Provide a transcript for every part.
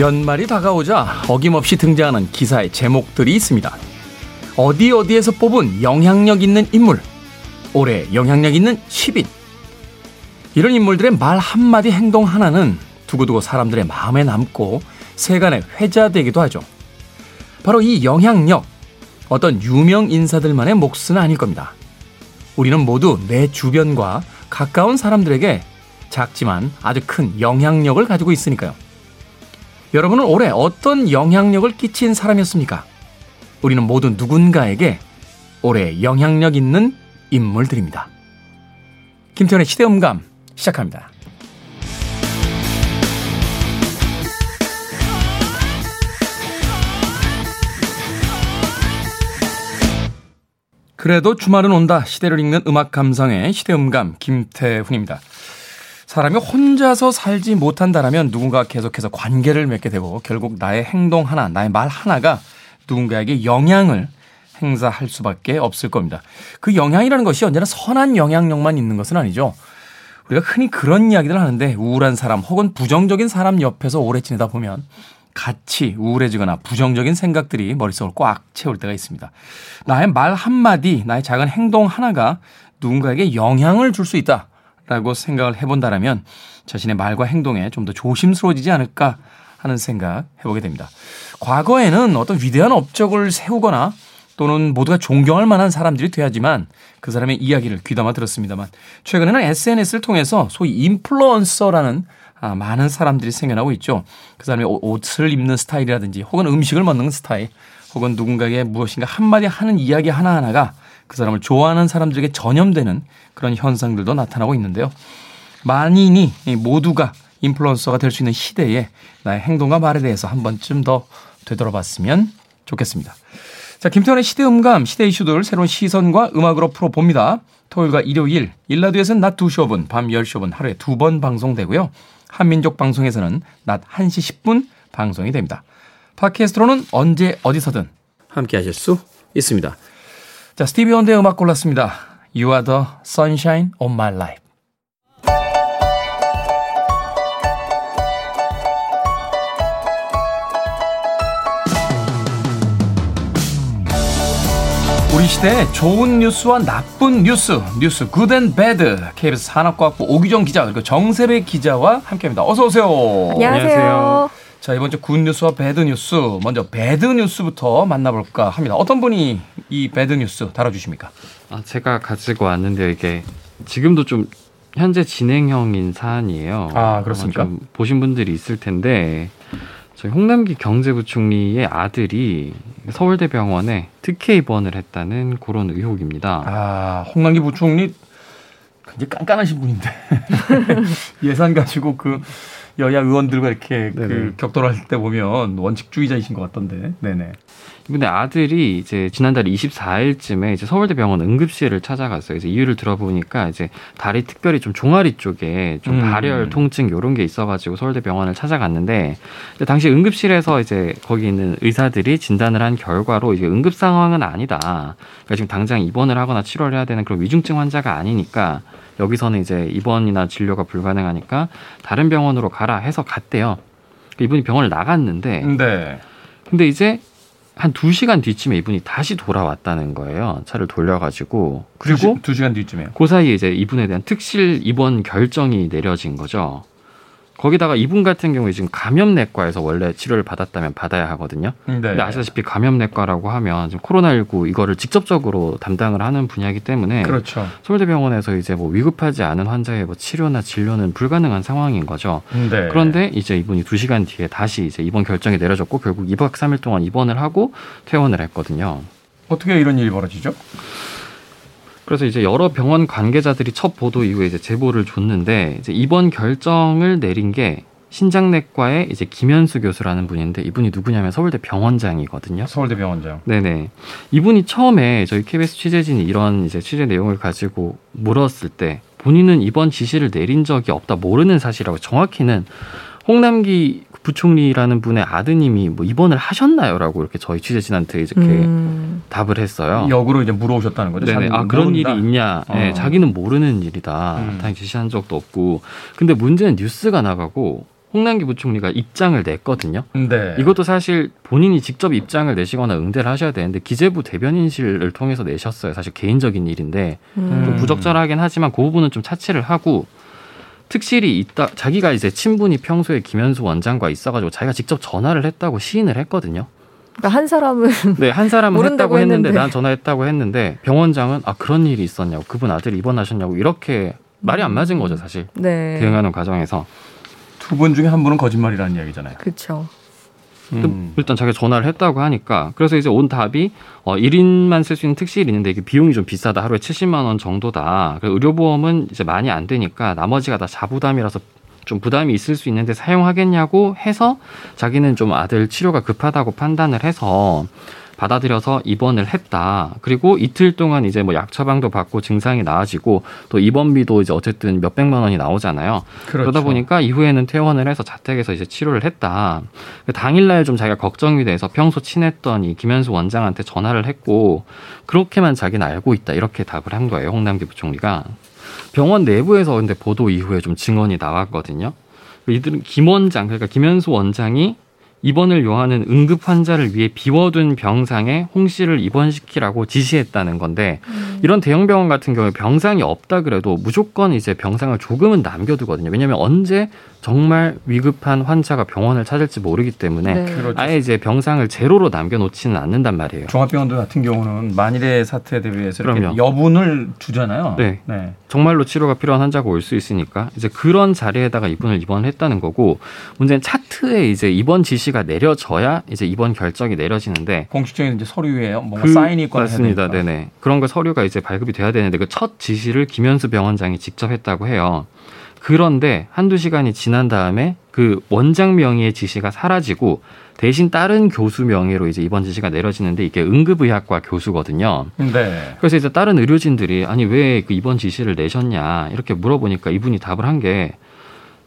연말이 다가오자 어김없이 등장하는 기사의 제목들이 있습니다. 어디 어디에서 뽑은 영향력 있는 인물, 올해 영향력 있는 10인. 이런 인물들의 말 한마디 행동 하나는 두고두고 사람들의 마음에 남고 세간에 회자되기도 하죠. 바로 이 영향력, 어떤 유명 인사들만의 몫은 아닐 겁니다. 우리는 모두 내 주변과 가까운 사람들에게 작지만 아주 큰 영향력을 가지고 있으니까요. 여러분은 올해 어떤 영향력을 끼친 사람이었습니까? 우리는 모두 누군가에게 올해 영향력 있는 인물들입니다. 김태현의 시대음감 시작합니다. 그래도 주말은 온다. 시대를 읽는 음악 감상의 시대음감 김태훈입니다. 사람이 혼자서 살지 못한다라면 누군가 계속해서 관계를 맺게 되고 결국 나의 행동 하나, 나의 말 하나가 누군가에게 영향을 행사할 수밖에 없을 겁니다. 그 영향이라는 것이 언제나 선한 영향력만 있는 것은 아니죠. 우리가 흔히 그런 이야기를 하는데 우울한 사람 혹은 부정적인 사람 옆에서 오래 지내다 보면 같이 우울해지거나 부정적인 생각들이 머릿속을 꽉 채울 때가 있습니다. 나의 말 한마디, 나의 작은 행동 하나가 누군가에게 영향을 줄 수 있다 라고 생각을 해본다라면 자신의 말과 행동에 좀 더 조심스러워지지 않을까 하는 생각 해보게 됩니다. 과거에는 어떤 위대한 업적을 세우거나 또는 모두가 존경할 만한 사람들이 돼야지만 그 사람의 이야기를 귀담아 들었습니다만 최근에는 SNS를 통해서 소위 인플루언서라는 아, 많은 사람들이 생겨나고 있죠. 그 사람의 옷을 입는 스타일이라든지 혹은 음식을 먹는 스타일 혹은 누군가에게 무엇인가 한마디 하는 이야기 하나하나가 그 사람을 좋아하는 사람들에게 전염되는 그런 현상들도 나타나고 있는데요. 만인이 모두가 인플루언서가 될 수 있는 시대에 나의 행동과 말에 대해서 한 번쯤 더 되돌아봤으면 좋겠습니다. 자, 김태원의 시대 음감, 시대 이슈들 새로운 시선과 음악으로 풀어봅니다. 토요일과 일요일, 일라드에서는 낮 2시 5분, 밤 10시 5분 하루에 두 번 방송되고요. 한민족 방송에서는 낮 1시 10분 방송이 됩니다. 팟캐스트로는 언제 어디서든 함께 하실 수 있습니다. 자, 스티비 원더의 음악 골랐습니다. You are the sunshine of my life. 우리 시대의 좋은 뉴스와 나쁜 뉴스, 뉴스 good and bad. KBS 산업과학부 오규정 기자 그리고 정세배 기자와 함께합니다. 어서 오세요. 안녕하세요. 자 이번 주 good news와 bad news 먼저 bad news부터 만나볼까 합니다. 어떤 분이 이 bad news 다뤄주십니까? 아 제가 가지고 왔는데요. 이게 지금도 좀 현재 진행형인 사안이에요. 아 그렇습니까? 좀 보신 분들이 있을 텐데 저희 홍남기 경제부총리의 아들이 서울대병원에 특혜 입원을 했다는 그런 의혹입니다. 아 홍남기 부총리 굉장히 깐깐하신 분인데 예산 가지고 그 여야 의원들과 이렇게 그 격돌할 때 보면 원칙주의자이신 것 같던데. 네네. 근데 아들이 이제 지난달 24일쯤에 이제 서울대병원 응급실을 찾아갔어요. 그래서 이유를 들어보니까 이제 다리 특별히 좀 종아리 쪽에 좀 음. 발열 통증 요런 게 있어가지고 서울대병원을 찾아갔는데 당시 응급실에서 이제 거기 있는 의사들이 진단을 한 결과로 이제 응급 상황은 아니다. 그러니까 지금 당장 입원을 하거나 치료를 해야 되는 그런 위중증 환자가 아니니까 여기서는 이제 입원이나 진료가 불가능하니까 다른 병원으로 가라 해서 갔대요. 이분이 병원을 나갔는데 네. 근데 이제 한 두시간 뒤쯤에 이분이 다시 돌아왔다는 거예요. 차를 돌려가지고. 그리고 두 시간 뒤쯤에요. 그 사이에 이제 이분에 대한 특실 입원 결정이 내려진 거죠. 거기다가 이분 같은 경우에 지금 감염내과에서 원래 치료를 받았다면 받아야 하거든요. 네. 근데 아시다시피 감염내과라고 하면 지금 코로나19 이거를 직접적으로 담당을 하는 분야이기 때문에 그렇죠. 서울대병원에서 이제 뭐 위급하지 않은 환자의 뭐 치료나 진료는 불가능한 상황인 거죠. 네. 그런데 이제 이분이 두 시간 뒤에 다시 이제 입원 결정이 내려졌고 결국 2박 3일 동안 입원을 하고 퇴원을 했거든요. 어떻게 이런 일이 벌어지죠? 그래서 이제 여러 병원 관계자들이 첫 보도 이후에 이제 제보를 줬는데 이제 이번 결정을 내린 게 신장내과의 이제 김현수 교수라는 분인데 이분이 누구냐면 서울대 병원장이거든요. 서울대 병원장. 네네. 이분이 처음에 저희 KBS 취재진이 이런 이제 취재 내용을 가지고 물었을 때 본인은 이번 지시를 내린 적이 없다 모르는 사실이라고 정확히는 홍남기 부총리라는 분의 아드님이 뭐 입원을 하셨나요라고 이렇게 저희 취재진한테 이렇게 음. 답을 했어요. 역으로 이제 물어오셨다는 거죠. 네네. 아 그런 모른다. 일이 있냐? 어. 네, 자기는 모르는 일이다. 음. 당연히 지시한 적도 없고. 근데 문제는 뉴스가 나가고 홍남기 부총리가 입장을 냈거든요. 네. 이것도 사실 본인이 직접 입장을 내시거나 응대를 하셔야 되는데 기재부 대변인실을 통해서 내셨어요. 사실 개인적인 일인데 음. 좀 부적절하긴 하지만 그 부분은 좀 차치를 하고 특실이 있다. 자기가 이제 친분이 평소에 김현수 원장과 있어가지고 자기가 직접 전화를 했다고 시인을 했거든요. 그러니까 한 사람은 네, 한 사람은 했다고 했는데, 했는데. 난 전화했다고 했는데 병원장은 아 그런 일이 있었냐고 그분 아들 입원하셨냐고 이렇게 말이 안 맞은 거죠 사실 네. 대응하는 과정에서 두 분 중에 한 분은 거짓말이라는 이야기잖아요. 그렇죠. 음. 일단 자기가 전화를 했다고 하니까 그래서 이제 온 답이 어 1인만 쓸 수 있는 특실이 있는데 이게 비용이 좀 비싸다 하루에 70만 원 정도다 그래서 의료보험은 이제 많이 안 되니까 나머지가 다 자부담이라서 좀 부담이 있을 수 있는데 사용하겠냐고 해서 자기는 좀 아들 치료가 급하다고 판단을 해서 받아들여서 입원을 했다. 그리고 이틀 동안 이제 뭐 약 처방도 받고 증상이 나아지고 또 입원비도 이제 어쨌든 몇 백만 원이 나오잖아요. 그렇죠. 그러다 보니까 이후에는 퇴원을 해서 자택에서 이제 치료를 했다. 그 당일날 좀 자기가 걱정이 돼서 평소 친했던 이 김현수 원장한테 전화를 했고 그렇게만 자기는 알고 있다 이렇게 답을 한 거예요 홍남기 부총리가 병원 내부에서 근데 보도 이후에 좀 증언이 나왔거든요. 이들은 김 원장 그러니까 김현수 원장이 입원을 요하는 응급 환자를 위해 비워둔 병상에 홍 씨를 입원시키라고 지시했다는 건데 이런 대형 병원 같은 경우에 병상이 없다 그래도 무조건 이제 병상을 조금은 남겨두거든요. 왜냐하면 언제 정말 위급한 환자가 병원을 찾을지 모르기 때문에 네. 그렇죠. 아예 이제 병상을 제로로 남겨놓지는 않는단 말이에요. 종합병원들 같은 경우는 만일의 사태에 대비해서 이렇게 그럼요. 여분을 주잖아요. 네. 네. 정말로 치료가 필요한 환자가 올 수 있으니까 이제 그런 자리에다가 이분을 입원했다는 거고 문제는 차트에 이제 입원 지시가 내려져야 이제 입원 결정이 내려지는데 공식적인 이제 서류에 뭔가 그 사인이 있거나 맞습니다. 네네. 그런 거 서류가 이제 발급이 돼야 되는데 그 첫 지시를 김현수 병원장이 직접 했다고 해요. 그런데 한두 시간이 지난 다음에 그 원장 명의의 지시가 사라지고 대신 다른 교수 명의로 이제 입원 지시가 내려지는데 이게 응급의학과 교수거든요. 네. 그래서 이제 다른 의료진들이 아니 왜 그 입원 지시를 내셨냐 이렇게 물어보니까 이분이 답을 한 게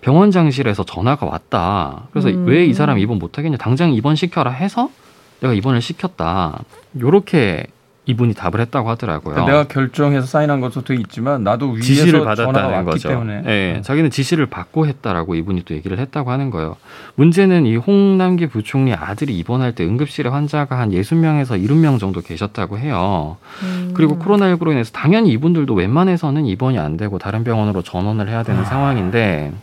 병원 장실에서 전화가 왔다. 그래서 음. 왜이 사람 입원 못하겠냐 당장 입원 시켜라 해서 내가 입원을 시켰다. 요렇게 이분이 답을 했다고 하더라고요. 그러니까 내가 결정해서 사인한 것도 돼 있지만 나도 위에서 지시를 받았다는 거죠. 때문에. 예, 음. 자기는 지시를 받고 했다라고 이분이 또 얘기를 했다고 하는 거예요. 문제는 이 홍남기 부총리 아들이 입원할 때 응급실에 환자가 한 60명에서 70명 정도 계셨다고 해요. 음. 그리고 코로나19로 인해서 당연히 이분들도 웬만해서는 입원이 안 되고 다른 병원으로 전원을 해야 되는 상황인데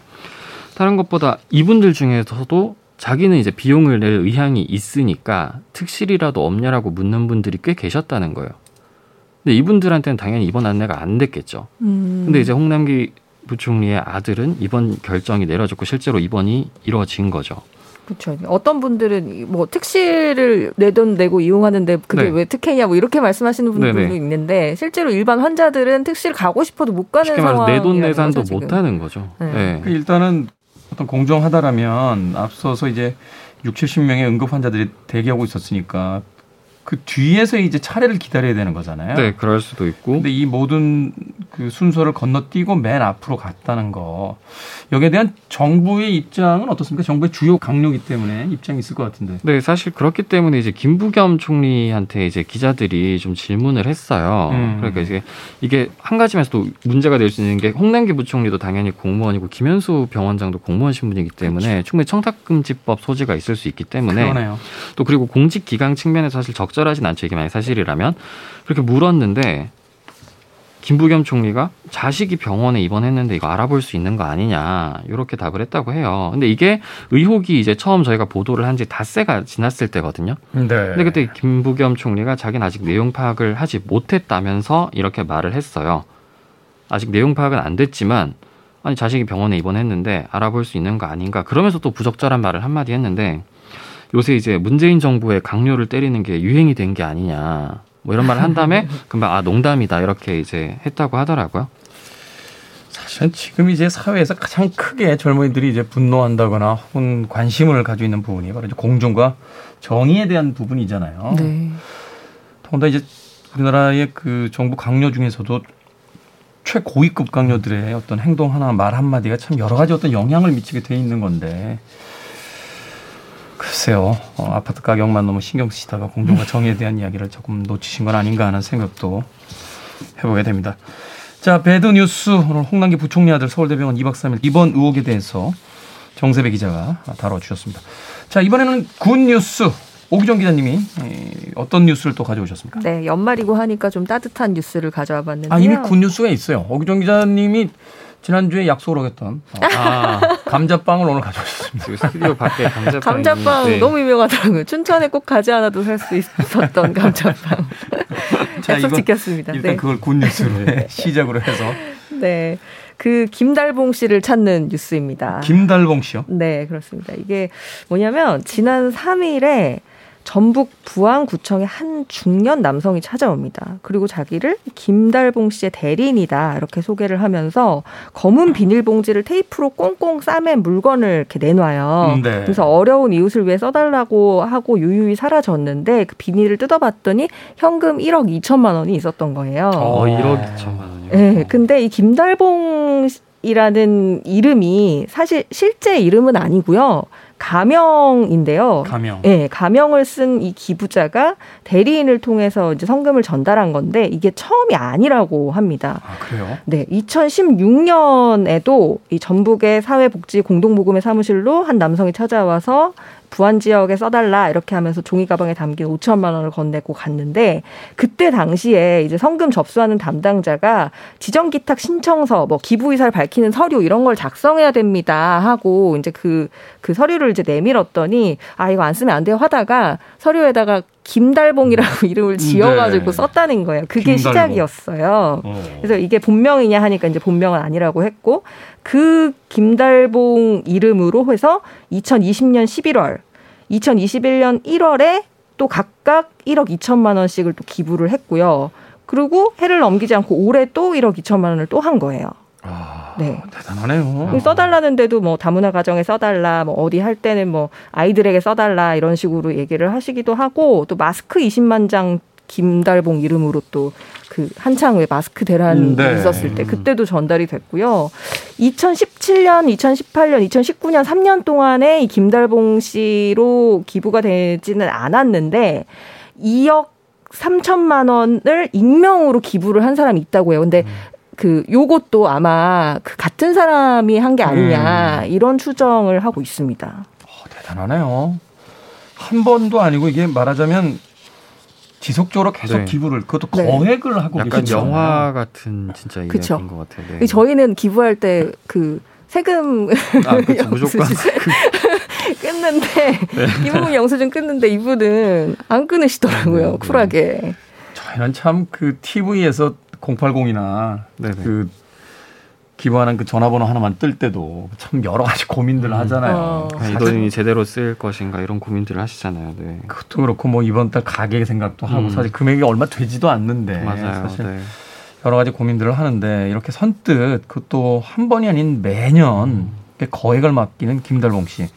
다른 것보다 이분들 중에서도 자기는 이제 비용을 낼 의향이 있으니까 특실이라도 없냐라고 묻는 분들이 꽤 계셨다는 거예요. 근데 이분들한테는 당연히 입원 안내가 안 됐겠죠. 음. 근데 이제 홍남기 부총리의 아들은 입원 결정이 내려졌고 실제로 입원이 이루어진 거죠. 그렇죠. 어떤 분들은 뭐 특실을 내돈 내고 이용하는데 그게 네. 왜 특혜냐 뭐 이렇게 말씀하시는 분들도 네네. 있는데 실제로 일반 환자들은 특실 가고 싶어도 못 가는 쉽게 말해서 내돈 내산도 거죠, 지금. 못하는 거죠. 네. 네. 그 일단은 어떤 공정하다라면 앞서서 이제 6, 70명의 응급 환자들이 대기하고 있었으니까 그 뒤에서 이제 차례를 기다려야 되는 거잖아요. 네, 그럴 수도 있고. 근데 이 모든 그 순서를 건너뛰고 맨 앞으로 갔다는 거 여기에 대한 정부의 입장은 어떻습니까? 정부의 주요 강요이기 때문에 입장이 있을 것 같은데. 네, 사실 그렇기 때문에 이제 김부겸 총리한테 이제 기자들이 좀 질문을 했어요. 음. 그러니까 이제 이게 한 가지면서도 문제가 될 수 있는 게 홍남기 부총리도 당연히 공무원이고 김현수 병원장도 공무원 신분이기 때문에 충분히 청탁금지법 소지가 있을 수 있기 때문에 그러네요. 또 그리고 공직 기강 측면에서 사실 적절 하진 않죠. 이게 만약 사실이라면 그렇게 물었는데 김부겸 총리가 자식이 병원에 입원했는데 이거 알아볼 수 있는 거 아니냐 이렇게 답을 했다고 해요. 근데 이게 의혹이 이제 처음 저희가 보도를 한 지 닷새가 지났을 때거든요. 네. 근데 그때 김부겸 총리가 자기는 아직 내용 파악을 하지 못했다면서 이렇게 말을 했어요. 아직 내용 파악은 안 됐지만 아니 자식이 병원에 입원했는데 알아볼 수 있는 거 아닌가 그러면서 또 부적절한 말을 한마디 했는데 요새 이제 문재인 정부의 강요를 때리는 게 유행이 된 게 아니냐 뭐 이런 말을 한 다음에 금방 아 농담이다 이렇게 이제 했다고 하더라고요. 사실은 지금 이제 사회에서 가장 크게 젊은이들이 이제 분노한다거나 혹은 관심을 가지고 있는 부분이 바로 이제 공정과 정의에 대한 부분이잖아요. 네. 더군다나 이제 우리나라의 그 정부 강요 중에서도 최고위급 강요들의 어떤 행동 하나 말 한마디가 참 여러 가지 어떤 영향을 미치게 돼 있는 건데 글쎄요 어, 아파트 가격만 너무 신경 쓰시다가 공정과 정의에 대한 이야기를 조금 놓치신 건 아닌가 하는 생각도 해보게 됩니다. 자 배드 뉴스 오늘 홍남기 부총리 아들 서울대병원 2박 3일 입원 의혹에 대해서 정세배 기자가 다뤄주셨습니다. 자, 이번에는 good news. 오기정 기자님이 어떤 뉴스를 또 가져오셨습니까? 네, 연말이고 하니까 좀 따뜻한 뉴스를 가져와 봤는데요. 아, 이미 굿 news가 있어요. 오기정 기자님이 지난주에 약속을 하셨던 아, 감자빵을 오늘 가져오셨습니다. 스튜디오 밖에 감자빵. 감자빵 네. 너무 유명하더라고요. 춘천에 꼭 가지 않아도 살 수 있었던 감자빵. 자, 약속 지켰습니다. 일단 네. 그걸 good news로 네. 시작으로 해서. 네. 그 김달봉 씨를 찾는 뉴스입니다. 김달봉 씨요? 네, 그렇습니다. 이게 뭐냐면 지난 3일에 전북 부안구청의 한 중년 남성이 찾아옵니다. 그리고 자기를 김달봉 씨의 대리인이다 이렇게 소개를 하면서 검은 비닐봉지를 테이프로 꽁꽁 싸맨 물건을 이렇게 내놔요. 음, 네. 그래서 어려운 이웃을 위해 써달라고 하고 유유히 사라졌는데 그 비닐을 뜯어봤더니 현금 1억 2천만 원이 있었던 거예요. 어, 1억 2천만 원이요. 네, 근데 이 김달봉 이라는 이름이 사실 실제 이름은 아니고요. 가명인데요. 가명. 네, 가명을 쓴 이 기부자가 대리인을 통해서 이제 성금을 전달한 건데 이게 처음이 아니라고 합니다. 아, 그래요? 네, 2016년에도 이 전북의 사회복지 공동모금의 사무실로 한 남성이 찾아와서 부안 지역에 써달라 이렇게 하면서 종이 가방에 담긴 5천만 원을 건네고 갔는데 그때 당시에 이제 성금 접수하는 담당자가 지정 기탁 신청서 뭐 기부 의사를 밝히는 서류 이런 걸 작성해야 됩니다 하고 이제 그그 그 서류를 이제 내밀었더니 아 이거 안 쓰면 안 돼요 하다가 서류에다가 김달봉이라고 이름을 지어가지고 네. 썼다는 거예요. 그게 김달봉. 시작이었어요. 어. 그래서 이게 본명이냐 하니까 이제 본명은 아니라고 했고 그 김달봉 이름으로 해서 2020년 11월, 2021년 1월에 또 각각 1억 2천만 원씩을 또 기부를 했고요. 그리고 해를 넘기지 않고 올해 또 1억 2천만 원을 또 한 거예요. 아, 네. 대단하네요. 써달라는데도 뭐 다문화 가정에 써달라, 뭐 어디 할 때는 뭐 아이들에게 써달라 이런 식으로 얘기를 하시기도 하고 또 마스크 20만 장 김달봉 이름으로 또 그 한창 왜 마스크 대란이 네. 있었을 때 그때도 전달이 됐고요. 2017년, 2018년, 2019년 3년 동안에 이 김달봉 씨로 기부가 되지는 않았는데 2억 3천만 원을 익명으로 기부를 한 사람이 있다고 해요. 근데 음. 그 요것도 아마 그 같은 사람이 한 게 아니냐 음. 이런 추정을 하고 있습니다. 어, 대단하네요. 한 번도 아니고 이게 말하자면 지속적으로 계속 네. 기부를 그것도 네. 거액을 하고 약간 계시잖아요. 영화 같은 진짜 이야기인 것 같아요. 네. 저희는 기부할 때 그 세금 아, 그쵸, 무조건 끊는데 네. 이 부분 영수증 끊는데 이분은 안 끊으시더라고요. 네, 쿨하게. 저희는 참 그 TV에서 080이나 네네. 그 기부하는 그 전화번호 하나만 뜰 때도 참 여러 가지 고민들을 음. 하잖아요. 어. 이 돈이 제대로 쓸 것인가 이런 고민들을 하시잖아요. 네. 그것도 그렇고 뭐 이번 달 가게 생각도 하고 음. 사실 금액이 얼마 되지도 않는데 맞아요. 사실 네. 여러 가지 고민들을 하는데 이렇게 선뜻 그것도 한 번이 아닌 매년 음. 거액을 맡기는 김달봉 씨.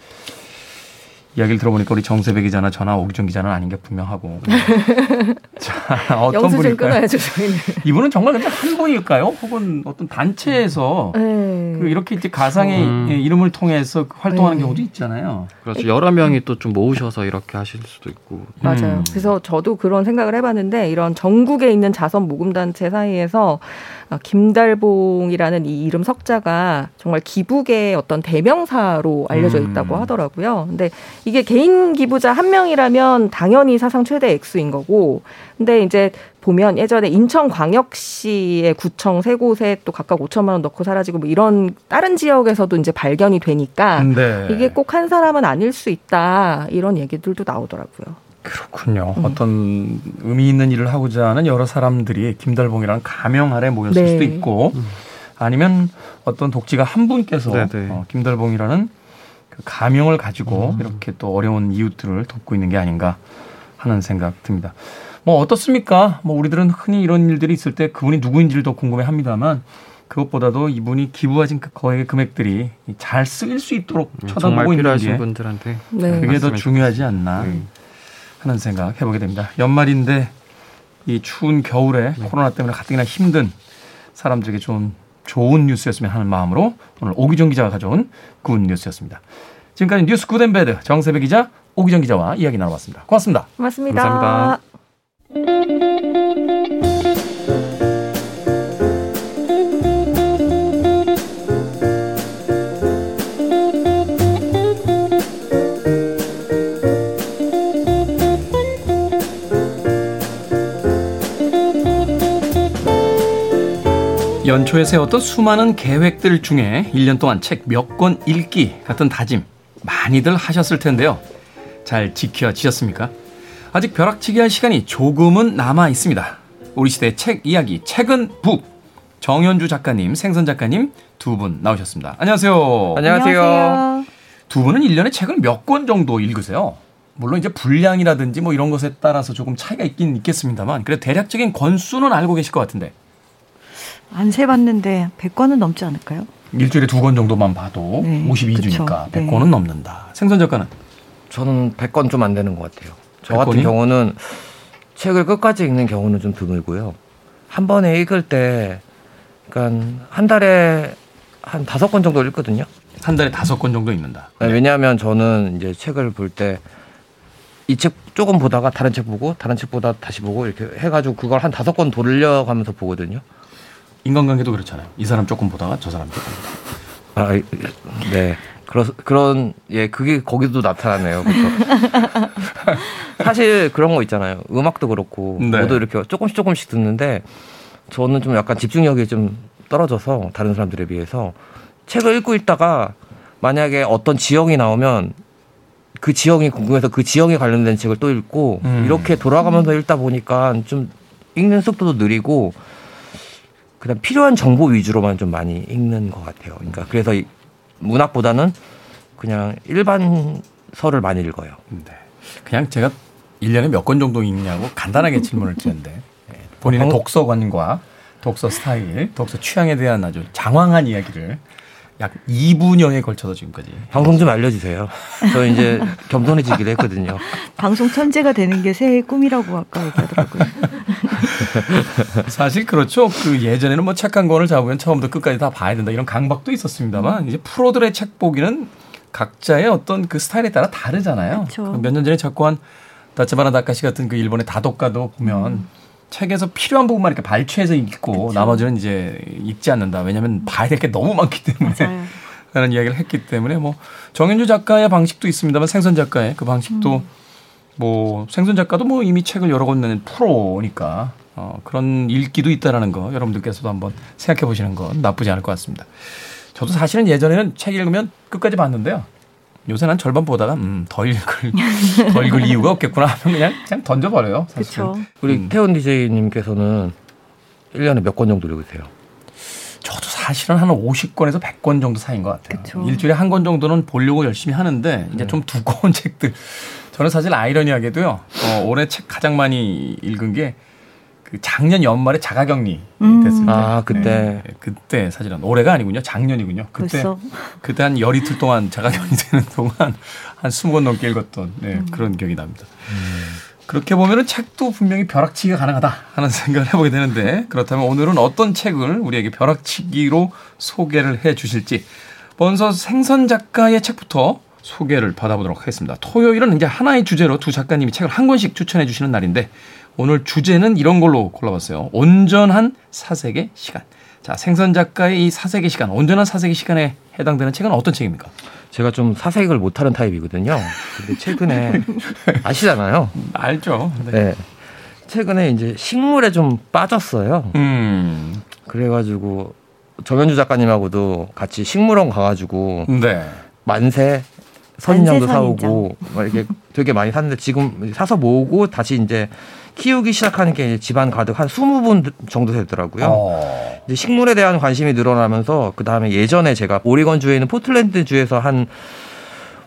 이야기를 들어보니까 우리 정세배 기자나 전화 오기정 기자는 아닌 게 분명하고. 자, 어떤 분일까요? 끊어야죠, 저희는. 이분은 정말 근데 한 분일까요? 혹은 어떤 단체에서 네. 그 이렇게 이제 가상의 음. 이름을 통해서 활동하는 네. 경우도 있잖아요. 그렇죠. 여러 명이 또 좀 모으셔서 이렇게 하실 수도 있고. 맞아요. 음. 그래서 저도 그런 생각을 해봤는데 이런 전국에 있는 자선 모금 단체 사이에서 어, 김달봉이라는 이 이름 석자가 정말 기부계의 어떤 대명사로 알려져 음. 있다고 하더라고요. 근데 이게 개인 기부자 한 명이라면 당연히 사상 최대 액수인 거고, 근데 이제 보면 예전에 인천광역시의 구청 세 곳에 또 각각 5천만 원 넣고 사라지고 뭐 이런 다른 지역에서도 이제 발견이 되니까 네. 이게 꼭 한 사람은 아닐 수 있다 이런 얘기들도 나오더라고요. 그렇군요. 음. 어떤 의미 있는 일을 하고자 하는 여러 사람들이 김달봉이라는 가명 아래 모였을 네. 수도 있고 음. 아니면 어떤 독지가 한 분께서 네, 네. 어, 김달봉이라는 그 가명을 가지고 음. 이렇게 또 어려운 이웃들을 돕고 있는 게 아닌가 하는 생각 듭니다. 뭐 어떻습니까? 뭐 우리들은 흔히 이런 일들이 있을 때 그분이 누구인지를 더 궁금해 합니다만 그것보다도 이분이 기부하신 그 거액의 금액들이 잘 쓰일 수 있도록 음, 쳐다보고 있는 게 분들한테 네. 그게 더 중요하지 않나. 네. 하는 생각 해보게 됩니다. 연말인데 이 추운 겨울에 네. 코로나 때문에 가뜩이나 힘든 사람들에게 좀 좋은 뉴스였으면 하는 마음으로 오늘 오기정 기자가 가져온 good news였습니다. 지금까지 뉴스 good and bad 정세배 기자 오기정 기자와 이야기 나눠봤습니다. 고맙습니다. 고맙습니다. 감사합니다. 연초에 세웠던 수많은 계획들 중에 1년 동안 책 몇 권 읽기 같은 다짐 많이들 하셨을 텐데요. 잘 지켜지셨습니까? 아직 벼락치기 할 시간이 조금은 남아 있습니다. 우리 시대 책 이야기, 책은 북. 정현주 작가님, 생선 작가님 두 분 나오셨습니다. 안녕하세요. 안녕하세요. 두 분은 1년에 책을 몇 권 정도 읽으세요? 물론 이제 분량이라든지 뭐 이런 것에 따라서 조금 차이가 있긴 있겠습니다만 그래도 대략적인 권수는 알고 계실 것 같은데 안 세봤는데 100권은 넘지 않을까요? 일주일에 두권 정도만 봐도 네, 52주니까 그쵸. 네. 100권은 넘는다. 생선 작가는 저는 100건 좀 안 되는 것 같아요. 저 100 같은? 경우는 책을 끝까지 읽는 경우는 좀 드물고요. 한 번에 읽을 때, 그러니까 한 달에 한 다섯 권 정도 읽거든요. 한 달에 다섯 권 정도 읽는다. 네, 왜냐하면 저는 이제 책을 볼 때 이 책 조금 보다가 다른 책 보고 다른 책 보다 다시 보고 이렇게 해가지고 그걸 한 다섯 권 돌려가면서 보거든요. 인간관계도 그렇잖아요. 이 사람 조금 보다가 저 사람 조금. 보다가. 아, 이- 네. 그런 그런 예 그게 거기도 나타나네요. 그렇죠. 사실 그런 거 있잖아요. 음악도 그렇고 네. 모두 이렇게 조금씩 조금씩 듣는데 저는 좀 약간 집중력이 좀 떨어져서 다른 사람들에 비해서 책을 읽고 있다가 만약에 어떤 지형이 나오면 그 지형이 궁금해서 그 지형에 관련된 책을 또 읽고 음. 이렇게 돌아가면서 읽다 보니까 좀 읽는 속도도 느리고 그다음 필요한 정보 위주로만 좀 많이 읽는 것 같아요. 그러니까 그래서 이 문학보다는 그냥 일반 서를 많이 읽어요. 네. 그냥 제가 1년에 몇 권 정도 읽냐고 간단하게 질문을 드렸는데 예, 본인의 방- 독서관과 독서 스타일, 독서 취향에 대한 아주 장황한 이야기를 약 2분여에 걸쳐서 지금까지 방송 좀 알려주세요. 저 이제 겸손해지기로 했거든요. 방송 천재가 되는 게 새해의 꿈이라고 아까 얘기하더라고요. 사실 그렇죠. 그 예전에는 뭐 책 한 권을 잡으면 처음부터 끝까지 다 봐야 된다 이런 강박도 있었습니다만 이제 프로들의 책 보기는 각자의 어떤 그 스타일에 따라 다르잖아요. 몇 년 전에 작고 한 다츠바나 다카시 같은 그 일본의 다독가도 보면 책에서 필요한 부분만 이렇게 발췌해서 읽고 그쵸. 나머지는 이제 읽지 않는다. 왜냐하면 봐야 될 게 너무 많기 때문에 맞아요. 라는 이야기를 했기 때문에 뭐 정현주 작가의 방식도 있습니다만 생선 작가의 그 방식도 음. 뭐 생선 작가도 뭐 이미 책을 여러 권 내는 프로니까 어, 그런 읽기도 있다라는 거 여러분들께서도 한번 생각해 보시는 건 나쁘지 않을 것 같습니다. 저도 사실은 예전에는 책 읽으면 끝까지 봤는데요. 요새는 한 절반 보다가 음, 더 읽을 더 읽을 이유가 없겠구나 하면 그냥 그냥 던져버려요. 사실은. 그렇죠. 우리 음. 태훈 DJ님께서는 1년에 몇 권 정도 읽으세요? 저도 사실은 한 50권에서 100권 정도 사이인 것 같아요. 그쵸. 일주일에 한 권 정도는 보려고 열심히 하는데 이제 좀 두꺼운 책들. 저는 사실 아이러니하게도요. 어, 올해 책 가장 많이 읽은 게 그 작년 연말에 자가격리 음. 됐을 때. 아, 그때. 네, 그때 사실은 올해가 아니군요. 작년이군요. 그때 벌써 그때 한 열이틀 동안 자가격리 되는 동안 한 20권 넘게 읽었던 네, 그런 기억이 납니다. 그렇게 보면은 책도 분명히 벼락치기가 가능하다 하는 생각을 해보게 되는데 그렇다면 오늘은 어떤 책을 우리에게 벼락치기로 소개를 해 주실지 먼저 생선 작가의 책부터 소개를 받아보도록 하겠습니다. 토요일은 이제 하나의 주제로 두 작가님이 책을 한 권씩 추천해 주시는 날인데 오늘 주제는 이런 걸로 골라봤어요. 온전한 사색의 시간. 자, 생선 작가의 이 사색의 시간, 온전한 사색의 시간에 해당되는 책은 어떤 책입니까? 제가 좀 사색을 못하는 타입이거든요. 근데 최근에 아시잖아요. 알죠. 네. 네. 최근에 이제 식물에 좀 빠졌어요. 음, 그래가지고 정현주 작가님하고도 같이 식물원 가가지고 네. 만세 선인장도 만세 사오고 막 이렇게 되게 많이 샀는데 지금 사서 모으고 다시 이제 키우기 시작하는 게 집안 가득 한 20분 정도 되더라고요. 어. 이제 식물에 대한 관심이 늘어나면서 그 다음에 예전에 제가 오리건 주에 있는 포틀랜드 주에서 한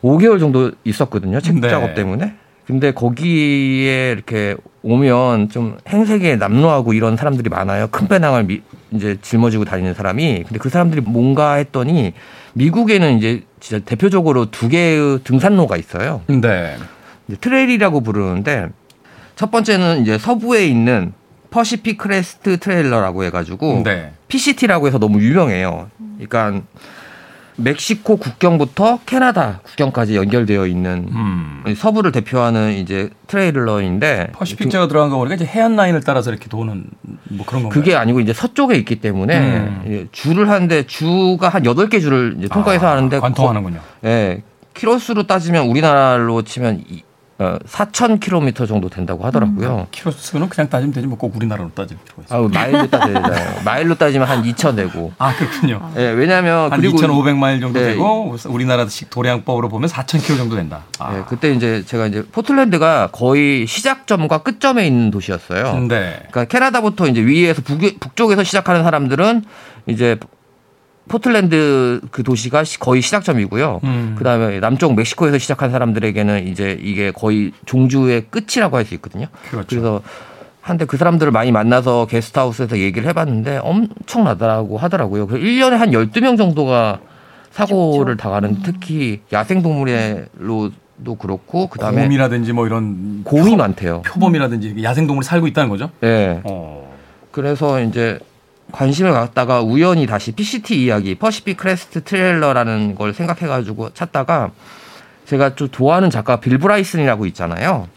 5개월 정도 있었거든요. 책 네. 작업 때문에. 근데 거기에 이렇게 오면 좀 행색이 남루하고 이런 사람들이 많아요. 큰 배낭을 미- 이제 짊어지고 다니는 사람이. 근데 그 사람들이 뭔가 했더니 미국에는 이제 진짜 대표적으로 두 개의 등산로가 있어요. 네. trail이라고 부르는데 첫 번째는 이제 서부에 있는 Pacific Crest Trailer라고 해가지고 네. PCT라고 해서 너무 유명해요. 그러니까 멕시코 국경부터 캐나다 국경까지 연결되어 있는 음. 서부를 대표하는 이제 트레일러인데 퍼시픽 제가 들어간 거 보니까 이제 해안 라인을 따라서 이렇게 도는 뭐 그런 건가요? 그게 아니고 이제 서쪽에 있기 때문에 음. 이제 줄을 하는데 주가 한 여덟 개 줄을 이제 통과해서 아, 하는데 관통하는군요. 거- 예. 키로수로 따지면 우리나라로 치면 이- 어, 4,000km 정도 된다고 하더라고요. 키로수는 그냥 따지면 되지 뭐 꼭 우리나라로 따질 필요가 있어. 아, 마일로 따져야 마일로 따지면 한 2,000 되고. 아 그렇군요. 예, 왜냐면 한 그리고 2,500마일 정도 네. 되고 우리나라식 도량법으로 보면 4,000km 정도 된다. 아. 예, 그때 이제 제가 이제 포틀랜드가 거의 시작점과 끝점에 있는 도시였어요. 근데 그러니까 캐나다부터 이제 위에서 북, 북쪽에서 시작하는 사람들은 이제 포틀랜드 그 도시가 시- 거의 시작점이고요. 음. 그다음에 남쪽 멕시코에서 시작한 사람들에게는 이제 이게 거의 종주의 끝이라고 할 수 있거든요. 그렇죠. 그래서 한때 그 사람들을 많이 만나서 게스트하우스에서 얘기를 해봤는데 엄청나다고 하더라고요. 그래서 1년에 한 12명 정도가 사고를 당하는 특히 야생동물로 도 그렇고 그다음에 곰이라든지 뭐 이런 곰이 많대요. 표범이라든지 야생동물이 살고 있다는 거죠. 예. 어. 그래서 이제 관심을 갖다가 우연히 다시 PCT 이야기, Pacific Crest Trailer라는 걸 생각해가지고 찾다가 제가 좀 좋아하는 작가 빌 브라이슨이라고 있잖아요.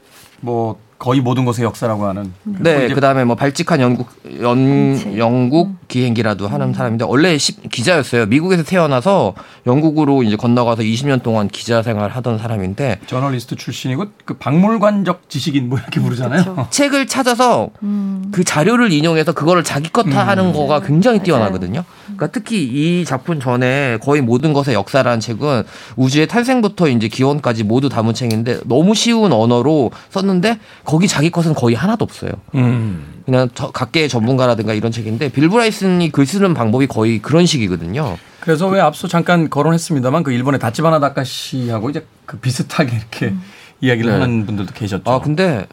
뭐 거의 모든 것의 역사라고 하는. 네, 이제 그 다음에 뭐 발칙한 영국, 연. 영국 기행기라도 하는 사람인데 원래 시- 기자였어요. 미국에서 태어나서 영국으로 이제 건너가서 20년 동안 기자 생활을 하던 사람인데 저널리스트 출신이고 그 박물관적 지식인 뭐 이렇게 부르잖아요. 그렇죠. 책을 찾아서 음. 그 자료를 인용해서 그거를 자기 것화 하는 음. 거가 굉장히. 뛰어나거든요. 그러니까 특히 이 작품 전에 거의 모든 것의 역사라는 책은 우주의 탄생부터 이제 기원까지 모두 담은 책인데 너무 쉬운 언어로 썼는데 거기 자기 것은 거의 하나도 없어요. 음. 그냥 저, 각계의 전문가라든가 이런 책인데 빌 브라이슨이 글 쓰는 방법이 거의 그런 식이거든요. 그래서 왜 앞서 잠깐 거론했습니다만 그 일본의 다치바나 다카시하고 이제 그 비슷하게 이렇게 이야기를 네. 하는 분들도 계셨죠. 아 근데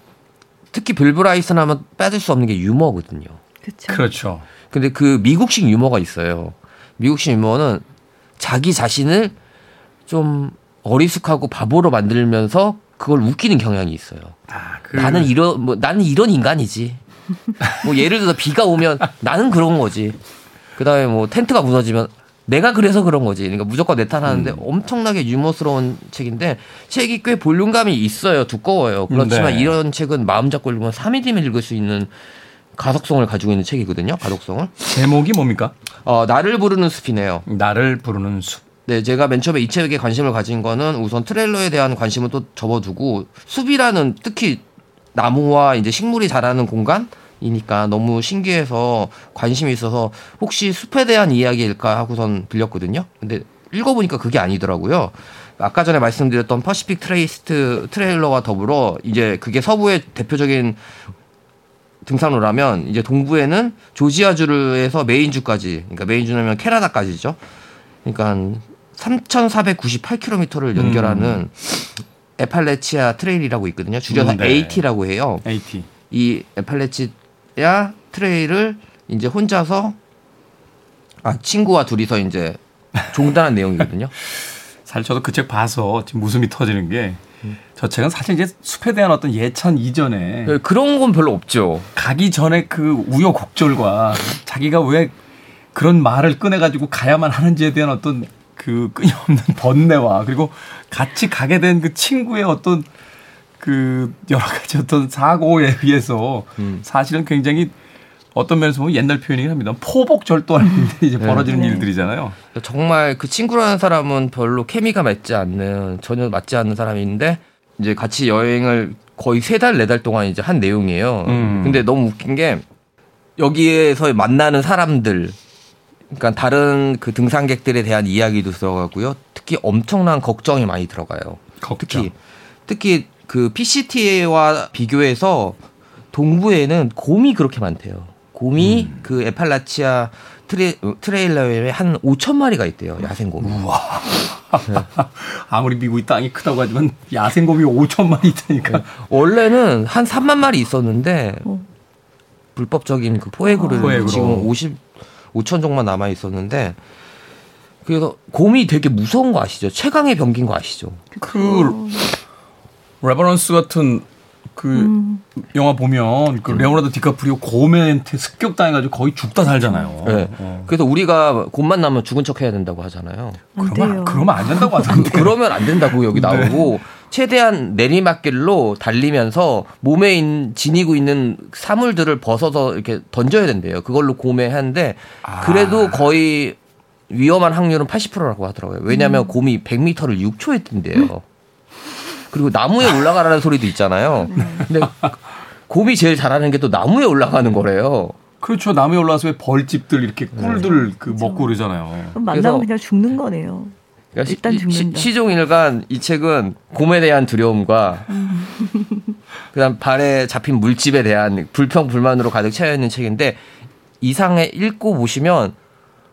특히 빌 브라이슨 하면 빠질 수 없는 게 유머거든요. 그렇죠. 그렇죠. 근데 그 미국식 유머가 있어요. 미국식 유머는 자기 자신을 좀 어리숙하고 바보로 만들면서 그걸 웃기는 경향이 있어요. 아, 그 나는 이런 뭐 나는 이런 인간이지. 뭐 예를 들어서 비가 오면 나는 그런 거지. 그다음에 뭐 텐트가 무너지면 내가 그래서 그런 거지. 그러니까 무조건 내 탓하는데 음. 엄청나게 유머스러운 책인데 책이 꽤 볼륨감이 있어요. 두꺼워요. 그렇지만 네. 이런 책은 마음 잡고 읽으면 3일이면 읽을 수 있는 가독성을 가지고 있는 책이거든요. 가독성을. 제목이 뭡니까? 어, 나를 부르는 숲이네요. 나를 부르는 숲. 네, 제가 맨 처음에 이 책에 관심을 가진 거는 우선 trailer에 대한 관심을 또 접어두고 숲이라는 특히 나무와 이제 식물이 자라는 공간 이니까 너무 신기해서 관심이 있어서 혹시 숲에 대한 이야기일까 하고선 들렸거든요. 근데 읽어보니까 그게 아니더라고요. 아까 전에 말씀드렸던 Pacific Crest Trailer와 더불어 이제 그게 서부의 대표적인 등산로라면 이제 동부에는 조지아주에서 메인주까지 그러니까 메인주면 캐나다까지죠. 그러니까 3,498km를 연결하는 에팔레치아 트레일이라고 있거든요. 줄여서 음, 네. AT라고 해요. AT. 이 에팔레치아 트레일을 이제 혼자서 아 친구와 둘이서 이제 종단한 내용이거든요. 사실 저도 그 책 봐서 지금 웃음이 터지는 게 저 책은 사실 이제 숲에 대한 어떤 예찬 이전에 네, 그런 건 별로 없죠. 가기 전에 그 우여곡절과 자기가 왜 그런 말을 꺼내가지고 가야만 하는지에 대한 어떤 그 끊임없는 번뇌와 그리고 같이 가게 된 그 친구의 어떤 그 여러 가지 어떤 사고에 의해서 음. 사실은 굉장히 어떤 면에서 보면 옛날 표현이긴 합니다. 포복절도하는 데 이제 네. 벌어지는 네. 일들이잖아요. 정말 그 친구라는 사람은 별로 케미가 맞지 않는 전혀 맞지 않는 사람인데 이제 같이 여행을 거의 세 달 네 달 동안 이제 한 내용이에요. 음. 근데 너무 웃긴 게 여기에서 만나는 사람들 그러니까 다른 그 등산객들에 대한 이야기도 들어가고요. 특히 엄청난 걱정이 많이 들어가요. 걱정. 특히 특히 그 PCT와 비교해서 동부에는 곰이 그렇게 많대요. 곰이 음. 그 Appalachia Trai, Trailer에 한 5천 마리가 있대요. 야생곰이. 아무리 미국이 땅이 크다고 하지만 야생곰이 5천 마리 있다니까. 원래는 한 3만 마리 있었는데 어. 불법적인 그 포획으로 포획으로. 지금 50 5천 종만 남아 있었는데 그래서 곰이 되게 무서운 거 아시죠? 최강의 병기인 거 아시죠? 그 Revenant 같은 그 음. 영화 보면 그 레오나르도 디카프리오 곰한테 습격당해가지고 거의 죽다 살잖아요. 네. 어. 그래서 우리가 곰만 나면 죽은 척 해야 된다고 하잖아요. 안 그러면. 그러면 안 된다고 하던데. 그러면 안 된다고 여기 네. 나오고 최대한 내리막길로 달리면서 몸에 있- 지니고 있는 사물들을 벗어서 이렇게 던져야 된대요. 그걸로 곰에 하는데 아. 그래도 거의 위험한 확률은 80%라고 하더라고요. 왜냐하면 곰이 100m를 6초에 뛴대요. 그리고 나무에 올라가라는 소리도 있잖아요. 근데 곰이 제일 잘하는 게 또 나무에 올라가는 거래요. 그렇죠. 나무에 올라와서 왜 벌집들 이렇게 꿀들 그 먹고 그러잖아요. 그럼 만나면 그냥 죽는 거네요. 그러니까 일단 시- 죽는다. 시, 시종일관 이 책은 곰에 대한 두려움과 그다음 발에 잡힌 물집에 대한 불평 불만으로 가득 차여 있는 책인데 이상에 읽고 보시면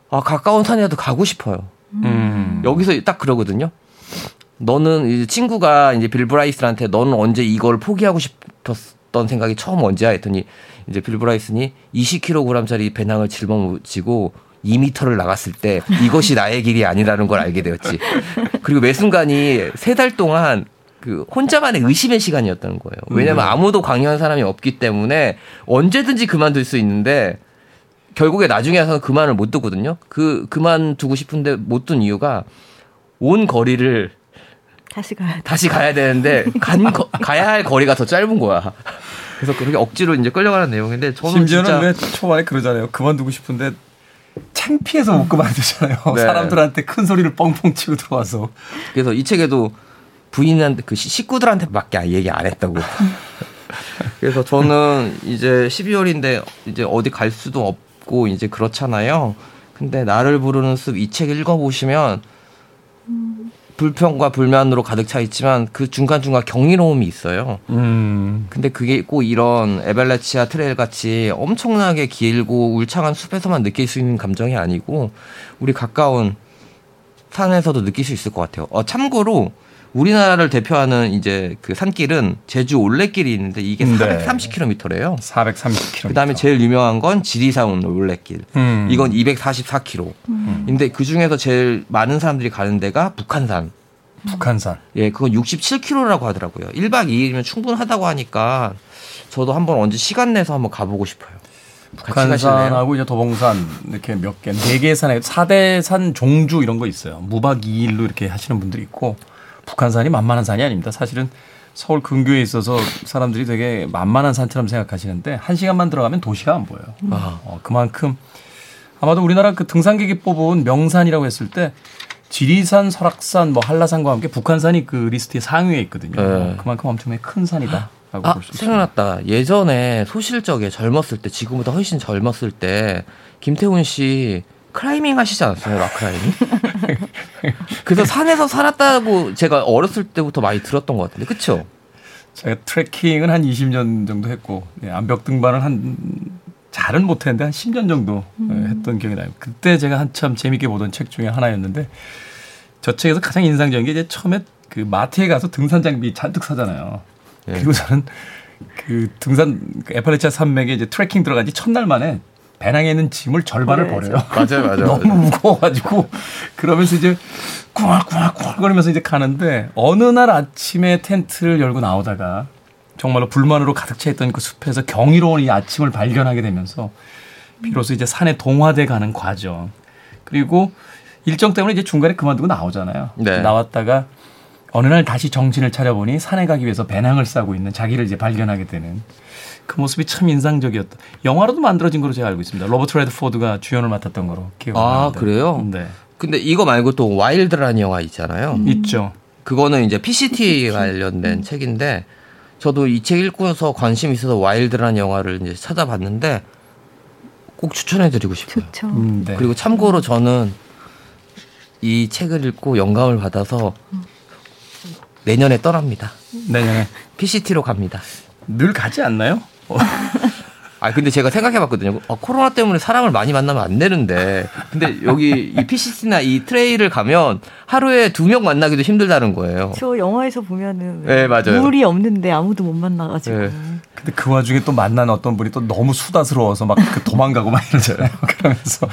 아 가까운 산이라도 가고 싶어요. 음. 여기서 딱 그러거든요. 너는 이제 친구가 이제 빌 브라이스한테 너는 언제 이걸 포기하고 싶었던 생각이 처음 언제야 했더니 이제 빌 브라이슨이 20kg짜리 배낭을 짊어지고 2m를 나갔을 때 이것이 나의 길이 아니라는 걸 알게 되었지. 그리고 매 순간이 세 달 동안 그 혼자만의 의심의 시간이었다는 거예요. 왜냐면 아무도 강요한 사람이 없기 때문에 언제든지 그만둘 수 있는데 결국에 나중에 와서 그만을 못 두거든요. 그 그만두고 싶은데 못 둔 이유가 온 거리를 다시 가야 돼. 다시 가야 되는데 간 거- 가야 할 거리가 더 짧은 거야. 그래서 그렇게 억지로 이제 끌려가는 내용인데 저는 심지어는 진짜 왜 초반에 그러잖아요. 그만두고 싶은데 창피해서 못 그만두잖아요. 네. 사람들한테 큰 소리를 뻥뻥 치고 들어와서. 그래서 이 책에도 부인한테 그 시- 식구들한테밖에 얘기 안 했다고. 그래서 저는 이제 12월인데 이제 어디 갈 수도 없고 이제 그렇잖아요. 근데 나를 부르는 숲 이 책 읽어보시면 불평과 불만으로 가득 차 있지만 그 중간중간 경이로움이 있어요. 음. 근데 그게 꼭 이런 애팔래치아 트레일 같이 엄청나게 길고 울창한 숲에서만 느낄 수 있는 감정이 아니고 우리 가까운 산에서도 느낄 수 있을 것 같아요. 어, 참고로 우리나라를 대표하는 이제 그 산길은 제주 올레길이 있는데 이게 네. 430km래요. 430km. 그다음에 제일 유명한 건 지리산 올레길. 음. 이건 244km. 근데 그 중에서 제일 많은 사람들이 가는 데가 북한산. 북한산. 예, 그건 67km라고 하더라고요. 1박 2일이면 충분하다고 하니까 저도 한번 언제 시간 내서 한번 가보고 싶어요. 북한산하고 이제 도봉산 이렇게 몇 개, 네 개의 산에 4대 산 종주 이런 거 있어요. 무박 2일로 이렇게 하시는 분들이 있고 북한산이 만만한 산이 아닙니다. 사실은 서울 근교에 있어서 사람들이 되게 만만한 산처럼 생각하시는데 한 시간만 들어가면 도시가 안 보여요. 아. 어, 그만큼 아마도 우리나라 그 등산객이 뽑은 명산이라고 했을 때 지리산, 설악산, 뭐 한라산과 함께 북한산이 그 리스트의 상위에 있거든요. 네. 그만큼 엄청나게 큰 산이다 라고 아, 볼수 있습니다. 생각났다. 예전에 소싯적에 젊었을 때, 지금보다 훨씬 젊었을 때, 김태훈 씨 클라이밍 하시지 않았어요? 락클라이밍? 그래서 산에서 살았다고 제가 어렸을 때부터 많이 들었던 것 같은데, 그쵸? 제가 트레킹은 한 20년 정도 했고 예, 암벽 등반을 한 잘은 못했는데 한 10년 정도 예, 했던 기억이 나요. 그때 제가 한참 재밌게 보던 책 중에 하나였는데 저 책에서 가장 인상적인 게 이제 처음에 그 마트에 가서 등산 장비 잔뜩 사잖아요. 예. 그리고 저는 그 등산 그 에팔레치아 산맥에 이제 트레킹 들어간 지 첫날 만에 배낭에 있는 짐을 절반을 버려요. 맞아요, 맞아요. 너무 무거워가지고 그러면서 이제 쿵얼쿵얼쿵얼 거리면서 이제 가는데 어느 날 아침에 텐트를 열고 나오다가 정말로 불만으로 가득 차 있던 그 숲에서 경이로운 이 아침을 발견하게 되면서 비로소 이제 산에 동화돼 가는 과정 그리고 일정 때문에 이제 중간에 그만두고 나오잖아요. 네. 나왔다가 어느 날 다시 정신을 차려보니 산에 가기 위해서 배낭을 싸고 있는 자기를 이제 발견하게 되는 그 모습이 참 인상적이었다. 영화로도 만들어진 걸로 제가 알고 있습니다. 로버트 레드포드가 주연을 맡았던 거로 기억합니다. 아, 그래요? 네. 근데 이거 말고 또 와일드라는 영화 있잖아요. 있죠. 그거는 이제 PCT 관련된 책인데 저도 이 책 읽고서 관심 있어서 와일드라는 영화를 이제 찾아봤는데 꼭 추천해드리고 싶어요. 좋죠. 음, 네. 그리고 참고로 저는 이 책을 읽고 영감을 받아서 내년에 떠납니다. 내년에 PCT로 갑니다. 늘 가지 않나요? 어, 아 근데 제가 생각해봤거든요. 아, 코로나 때문에 사람을 많이 만나면 안 되는데, 근데 여기 이 PCT나 이 트레일을 가면 하루에 두 명 만나기도 힘들다는 거예요. 저 영화에서 보면은 네, 맞아요. 물이 없는데 아무도 못 만나가지고 네. 근데 그 와중에 또 만난 어떤 분이 또 너무 수다스러워서 막 그 도망가고 막 이러잖아요. 그러면서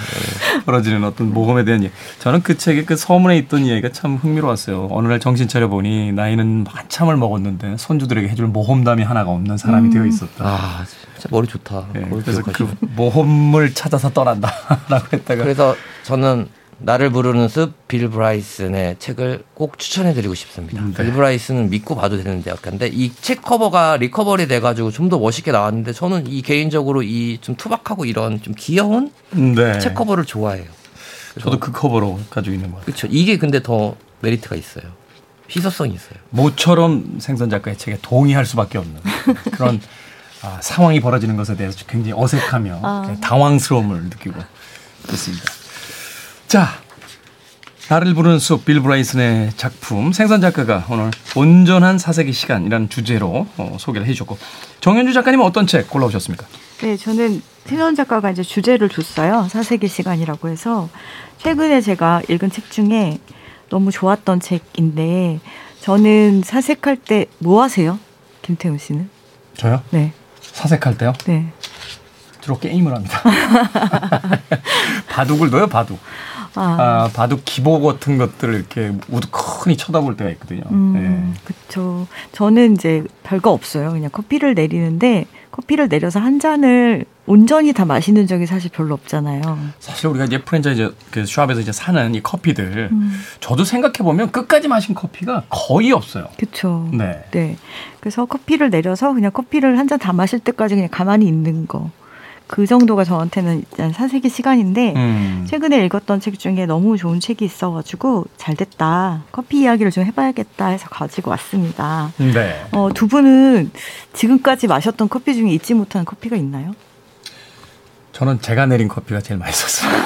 벌어지는 어떤 모험에 대한 얘기. 저는 그 책에 그 서문에 있던 이야기가 참 흥미로웠어요. 어느 날 정신 차려 보니 나이는 한참을 먹었는데 손주들에게 해줄 모험담이 하나가 없는 사람이 되어 있었다. 아 진짜 머리 좋다. 예, 그걸 그래서 기억하시네. 그 모험을 찾아서 떠난다라고 했다가 그래서 저는 나를 부르는 숲 빌 브라이슨의 책을 꼭 추천해드리고 싶습니다. 음, 네. 빌 브라이슨은 믿고 봐도 되는 대작가인데 이 책 커버가 recovery 돼가지고 좀 더 멋있게 나왔는데 저는 이 개인적으로 이 좀 투박하고 이런 좀 귀여운 네. 책 커버를 좋아해요. 저도 그 커버로 가지고 있는 것 같아요. 그렇죠. 이게 근데 더 메리트가 있어요. 희소성이 있어요. 모처럼 생선 작가의 책에 동의할 수밖에 없는 그런 아, 상황이 벌어지는 것에 대해서 굉장히 어색하며 아. 당황스러움을 느끼고 있습니다. 자, 나를 부르는 숲 빌 브라이슨의 작품 생선 작가가 오늘 온전한 사색의 시간이라는 주제로 어, 소개를 해주셨고 정현주 작가님은 어떤 책 골라오셨습니까? 네, 저는 세선 작가가 이제 주제를 줬어요. 사색의 시간이라고 해서 최근에 제가 읽은 책 중에 너무 좋았던 책인데 저는 사색할 때 뭐 하세요? 김태훈 씨는? 저요? 네, 사색할 때요? 네. 주로 게임을 합니다. 바둑을 넣어요, 바둑. 아, 아, 바둑 기보 같은 것들을 이렇게 우두커니 쳐다볼 때가 있거든요. 음, 그쵸. 저는 이제 별거 없어요. 그냥 커피를 내리는데 커피를 내려서 한 잔을 온전히 다 마시는 적이 사실 별로 없잖아요. 예. 사실 우리가 이제 프랜차이즈 그 샵에서 이제 사는 이 커피들 음, 저도 생각해 보면 끝까지 마신 커피가 거의 없어요. 그쵸. 네. 네. 그래서 커피를 내려서 그냥 커피를 한 잔 다 마실 때까지 그냥 가만히 있는 거. 그 정도가 저한테는 일단 사색의 시간인데 음. 최근에 읽었던 책 중에 너무 좋은 책이 있어가지고 잘 됐다. 커피 이야기를 좀 해봐야겠다 해서 가지고 왔습니다. 네. 어, 두 분은 지금까지 마셨던 커피 중에 잊지 못하는 커피가 있나요? 저는 제가 내린 커피가 제일 맛있었어요.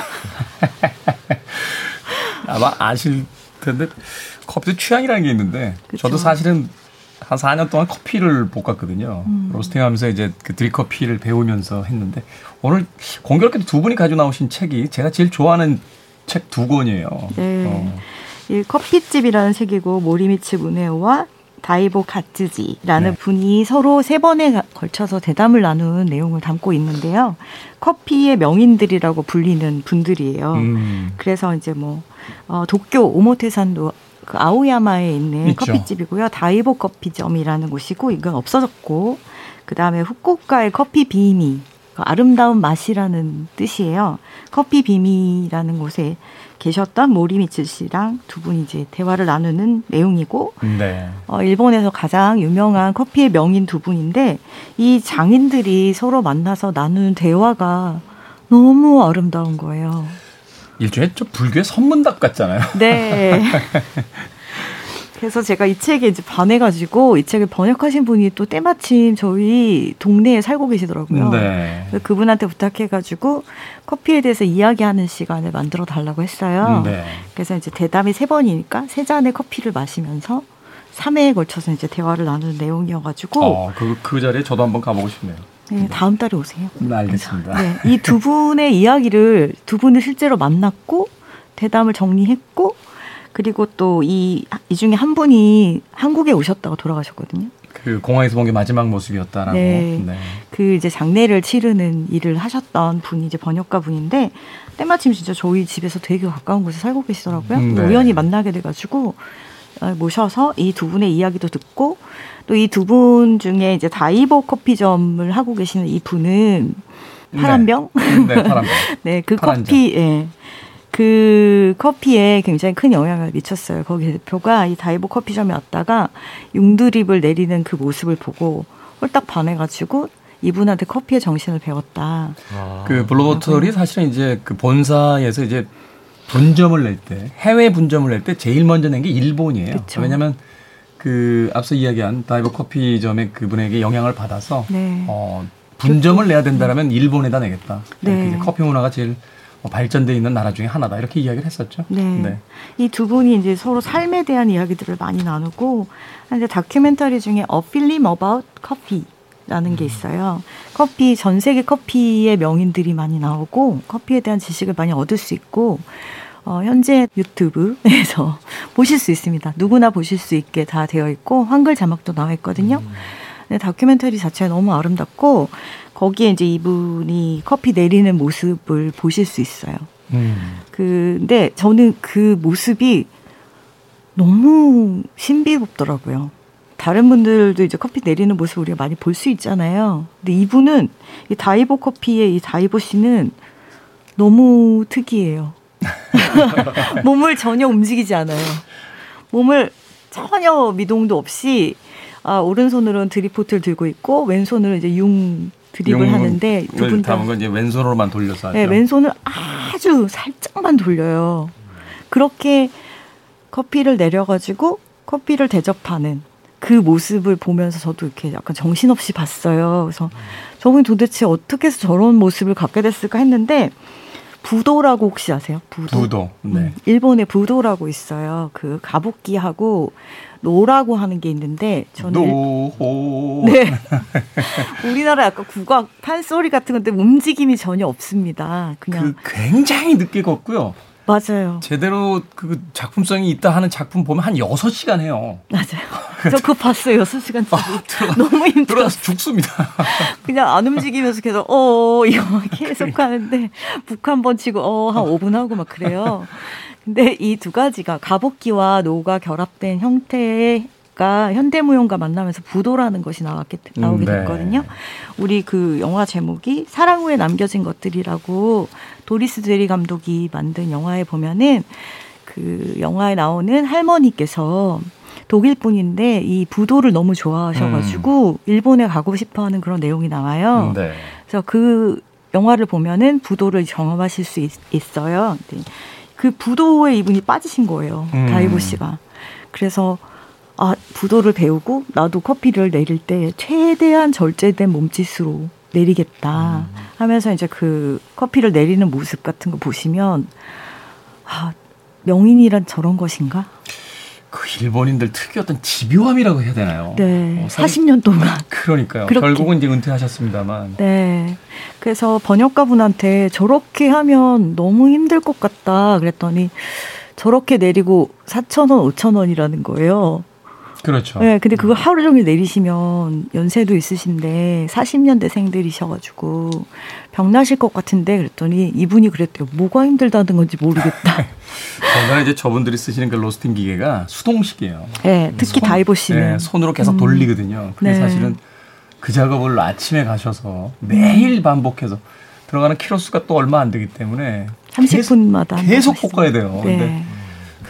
아마 아실 텐데 커피도 취향이라는 게 있는데 그쵸. 저도 사실은 한 4년 동안 커피를 볶았거든요. 음. 로스팅하면서 이제 그 드립커피를 배우면서 했는데 오늘 공교롭게도 두 분이 가지고 나오신 책이 제가 제일 좋아하는 책 두 권이에요. 네. 어. 이 커피집이라는 책이고 모리미츠 무네오와 다이보 가츠지라는 네. 분이 서로 세 번에 가- 걸쳐서 대담을 나눈 내용을 담고 있는데요. 커피의 명인들이라고 불리는 분들이에요. 음. 그래서 이제 뭐 어, 도쿄 오모테산도 그 아오야마에 있는 있죠. 커피집이고요. 다이보 커피점이라는 곳이고 이건 없어졌고 그 다음에 후쿠오카의 커피 비미 그 아름다운 맛이라는 뜻이에요. 커피 비미라는 곳에 계셨던 모리미츠 씨랑 두 분이 이제 대화를 나누는 내용이고 네. 어, 일본에서 가장 유명한 커피의 명인 두 분인데 이 장인들이 서로 만나서 나누는 대화가 너무 아름다운 거예요. 일종의 좀 불교의 선문답 같잖아요. 네. 그래서 제가 이 책에 이제 반해가지고 이 책을 번역하신 분이 또 때마침 저희 동네에 살고 계시더라고요. 네. 그분한테 부탁해가지고 커피에 대해서 이야기하는 시간을 만들어 달라고 했어요. 네. 그래서 이제 대담이 세 번이니까 세 잔의 커피를 마시면서 3회에 걸쳐서 이제 대화를 나누는 내용이어가지고 어, 그, 그 자리에 저도 한번 가보고 싶네요. 네, 다음 달에 오세요. 네, 알겠습니다. 네, 이두 분의 이야기를 두 분을 실제로 만났고 대담을 정리했고 그리고 또 이 이 중에 한 분이 한국에 오셨다가 돌아가셨거든요. 그 공항에서 본 게 마지막 모습이었다라고. 네. 네. 그 이제 장례를 치르는 일을 하셨던 분이 이제 번역가 분인데 때마침 진짜 저희 집에서 되게 가까운 곳에 살고 계시더라고요. 음, 네. 우연히 만나게 돼가지고 어, 모셔서 이 두 분의 이야기도 듣고 또 이 두 분 중에 이제 다이보 커피점을 하고 계시는 이 분은 파란병 네, 파란병. 네, 그 파란 커피, 예. 그 커피에 굉장히 큰 영향을 미쳤어요. 거기 대표가 이 다이보 커피점에 왔다가 융드립을 내리는 그 모습을 보고 홀딱 반해가지고 이분한테 커피의 정신을 배웠다. 그 블루보틀이 사실은 이제 그 본사에서 이제 분점을 낼 때, 해외 분점을 낼 때 제일 먼저 낸 게 일본이에요. 그쵸. 왜냐하면 그 앞서 이야기한 다이버 커피점의 그분에게 영향을 받아서 네. 어, 분점을 내야 된다라면 일본에다 내겠다. 네. 커피 문화가 제일 어, 발전돼 있는 나라 중에 하나다. 이렇게 이야기를 했었죠. 네. 이두 분이 이제 서로 삶에 대한 이야기들을 많이 나누고, 이제 다큐멘터리 중에 A Film About Coffee라는 게 있어요. 커피, 전 세계 커피의 명인들이 많이 나오고, 커피에 대한 지식을 많이 얻을 수 있고, 어, 현재 유튜브에서 보실 수 있습니다. 누구나 보실 수 있게 다 되어 있고, 한글 자막도 나와 있거든요. 네, 다큐멘터리 자체가 너무 아름답고, 거기에 이제 이분이 커피 내리는 모습을 보실 수 있어요. 음. 근데 저는 그 모습이 너무 신비롭더라고요. 다른 분들도 이제 커피 내리는 모습 우리가 많이 볼 수 있잖아요. 근데 이분은 이 다이버 커피의 이 다이버 씨는 너무 특이해요. 몸을 전혀 움직이지 않아요. 몸을 전혀 미동도 없이 아, 오른손으로는 드리포트를 들고 있고 왼손으로 이제 융 드립을 하는데 두분다 담은 건 이제 왼손으로만 돌려서 하죠. 네, 왼손을 아주 살짝만 돌려요. 그렇게 커피를 내려가지고 커피를 대접하는 그 모습을 보면서 저도 이렇게 약간 정신없이 봤어요. 그래서 저분이 도대체 어떻게 해서 저런 모습을 갖게 됐을까 했는데 부토라고 혹시 아세요? 부토. 부토. 네. 음, 일본에 부토라고 있어요. 그 가부키하고 노라고 하는 게 있는데 저는 노호. 네. 우리나라 약간 국악 판소리 같은 건데 움직임이 전혀 없습니다. 그냥 그 굉장히 늦게 걷고요. 맞아요. 제대로 그 작품성이 있다 하는 작품 보면 한 6시간 해요. 맞아요. 저 그거 봤어요. 6시간짜리. 아, 들어가- 너무 힘들어. 들어가서 죽습니다. 그냥 안 움직이면서 계속 어 이거 계속 하는데 북 한 번 치고 어 한 5분 하고 막 그래요. 근데 이 두 가지가 가복기와 노가 결합된 형태 가 현대무용과 만나면서 부도라는 것이 나왔게 나오게 음, 네. 됐거든요. 우리 그 영화 제목이 사랑 후에 남겨진 것들이라고 도리스 데리 감독이 만든 영화에 보면은 그 영화에 나오는 할머니께서 독일 분인데 이 부도를 너무 좋아하셔가지고 일본에 가고 싶어하는 그런 내용이 나와요. 네. 그래서 그 영화를 보면은 부도를 경험하실 수 있, 어요 그 부도에 이분이 빠지신 거예요. 음. 다이보 씨가. 그래서 아 부도를 배우고 나도 커피를 내릴 때 최대한 절제된 몸짓으로 내리겠다 음. 하면서 이제 그 커피를 내리는 모습 같은 거 보시면 아 명인이란 저런 것인가? 그 일본인들 특유 어떤 집요함이라고 해야 되나요? 네, 어, 사실- 40년 동안. 그러니까요. 그렇게. 결국은 이제 은퇴하셨습니다만. 네. 그래서 번역가분한테 저렇게 하면 너무 힘들 것 같다 그랬더니 저렇게 내리고 4,000원, 5,000원이라는 거예요. 그렇죠. 네. 근데 그거 하루 종일 내리시면 연세도 있으신데 40년대생들이셔가지고 병나실 것 같은데 그랬더니 이분이 그랬대요. 뭐가 힘들다는 건지 모르겠다. 저는 이제 저분들이 쓰시는 그 로스팅 기계가 수동식이에요. 네. 특히 손- 다이보 씨는. 네, 손으로 계속 음. 돌리거든요. 그게 네. 사실은 그 작업을 아침에 가셔서 매일 반복해서 들어가는 키로수가 또 얼마 안 되기 때문에 30분마다 계속 볶아야 돼요. 네. 근데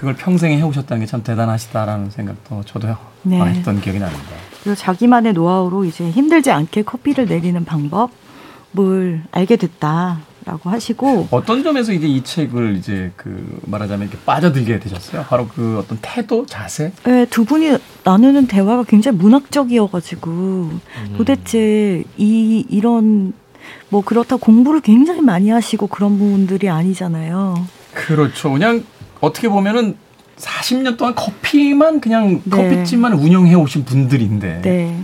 그걸 평생에 해오셨다는 게 참 대단하시다라는 생각도 저도 네. 많이 했던 기억이 납니다. 그래서 자기만의 노하우로 이제 힘들지 않게 커피를 내리는 방법을 알게 됐다라고 하시고 어떤 점에서 이제 이 책을 이제 그 말하자면 이렇게 빠져들게 되셨어요? 바로 그 어떤 태도, 자세? 네, 두 분이 나누는 대화가 굉장히 문학적이어가지고 도대체 이 이런 뭐 그렇다 공부를 굉장히 많이 하시고 그런 분들이 아니잖아요. 그렇죠. 그냥 어떻게 보면은 40년 동안 커피만 그냥 네. 커피집만 운영해 오신 분들인데 네.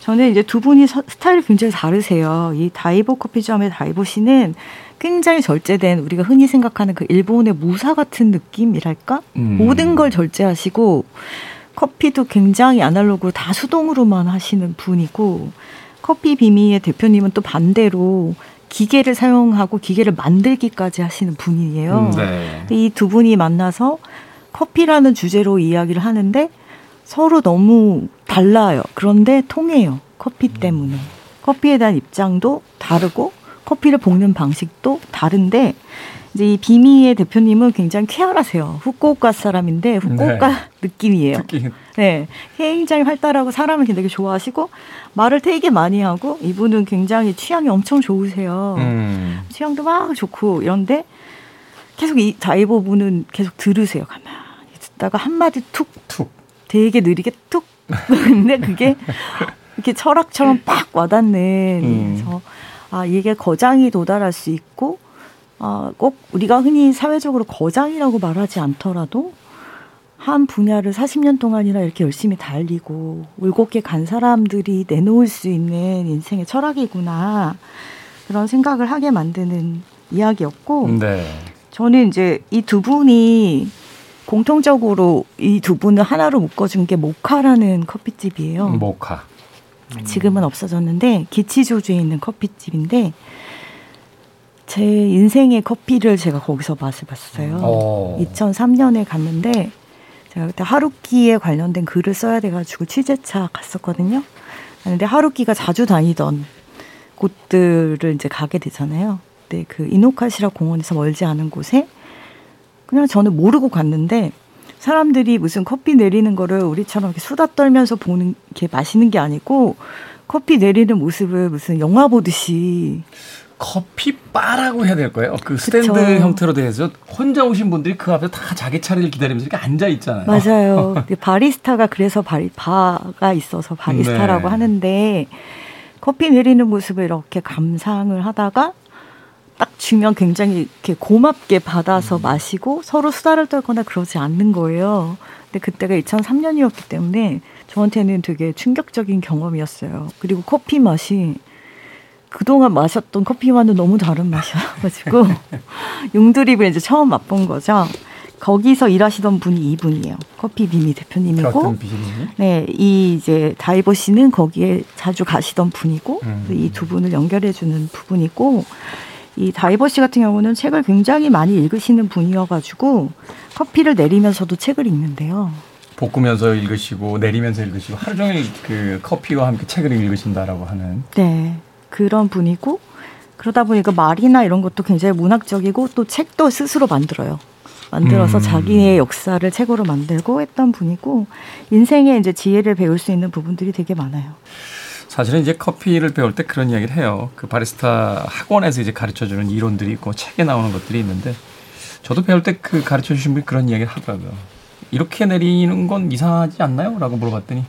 저는 이제 두 분이 서- 스타일이 굉장히 다르세요. 이 다이보 커피점의 다이보 씨는 굉장히 절제된 우리가 흔히 생각하는 그 일본의 무사 같은 느낌이랄까? 음. 모든 걸 절제하시고 커피도 굉장히 아날로그로 다 수동으로만 하시는 분이고 커피 비미의 대표님은 또 반대로 기계를 사용하고 기계를 만들기까지 하시는 분이에요. 음, 네. 이두 분이 만나서 커피라는 주제로 이야기를 하는데 서로 너무 달라요. 그런데 통해요. 커피 때문에. 커피에 대한 입장도 다르고 커피를 볶는 방식도 다른데 이제 이 비미의 대표님은 굉장히 쾌활하세요. 후쿠오카 사람인데 후쿠오카 느낌이에요. 특히 네, 굉장히 활달하고 사람을 되게 좋아하시고 말을 되게 많이 하고 이분은 굉장히 취향이 엄청 좋으세요. 음. 취향도 막 좋고 이런데 계속 이 다이버 분은 계속 들으세요. 가만히 듣다가 한 마디 툭 툭. 되게 느리게 툭. 근데 그게 이렇게 철학처럼 빡 와닿는. 음. 그래서 아 이게 거장이 도달할 수 있고 아, 꼭 우리가 흔히 사회적으로 거장이라고 말하지 않더라도 한 분야를 40년 동안이나 이렇게 열심히 달리고 울곧게 간 사람들이 내놓을 수 있는 인생의 철학이구나 그런 생각을 하게 만드는 이야기였고 네. 저는 이제 이 두 분이 공통적으로 이 두 분을 하나로 묶어준 게 모카라는 커피집이에요. 모카. 지금은 없어졌는데 기치조주에 있는 커피집인데 제 인생의 커피를 제가 거기서 맛을 봤어요. 어. 2003년에 갔는데 제가 그때 하루키에 관련된 글을 써야 돼가지고 취재차 갔었거든요. 근데 하루키가 자주 다니던 곳들을 이제 가게 되잖아요. 근데 그 이노카시라 공원에서 멀지 않은 곳에 그냥 저는 모르고 갔는데 사람들이 무슨 커피 내리는 거를 우리처럼 이렇게 수다 떨면서 보는 게 마시는 게 아니고 커피 내리는 모습을 무슨 영화 보듯이 커피 바라고 해야 될 거예요. 그 스탠드 그쵸. 형태로 돼서 혼자 오신 분들이 그 앞에 다 자기 차례를 기다리면서 이렇게 앉아 있잖아요. 맞아요. 그 바리스타가 그래서 바리, 바가 있어서 바리스타라고 네. 하는데 커피 내리는 모습을 이렇게 감상을 하다가 딱 주면 굉장히 이렇게 고맙게 받아서 음. 마시고 서로 수다를 떨거나 그러지 않는 거예요. 근데 그때가 2003년이었기 때문에 저한테는 되게 충격적인 경험이었어요. 그리고 커피 맛이 그동안 마셨던 커피와는 너무 다른 맛이어가지고 용드립을 이제 처음 맛본 거죠. 거기서 일하시던 분이 이분이에요. 커피 비미 대표님이고? 네, 이 이제 다이버 씨는 거기에 자주 가시던 분이고, 음. 이두 분을 연결해주는 부분이고, 이 다이버 씨 같은 경우는 책을 굉장히 많이 읽으시는 분이어가지고 커피를 내리면서도 책을 읽는데요. 볶으면서 읽으시고 내리면서 읽으시고 하루 종일 그 커피와 함께 책을 읽으신다라고 하는 네, 그런 분이고 그러다 보니까 말이나 이런 것도 굉장히 문학적이고 또 책도 스스로 만들어요. 만들어서 음. 자기의 역사를 책으로 만들고 했던 분이고 인생에 이제 지혜를 배울 수 있는 부분들이 되게 많아요. 사실은 이제 커피를 배울 때 그런 이야기를 해요. 그 바리스타 학원에서 이제 가르쳐 주는 이론들이 있고 책에 나오는 것들이 있는데 저도 배울 때 그 가르쳐 주신 분이 그런 이야기를 하더라고요. 이렇게 내리는 건 이상하지 않나요? 라고 물어봤더니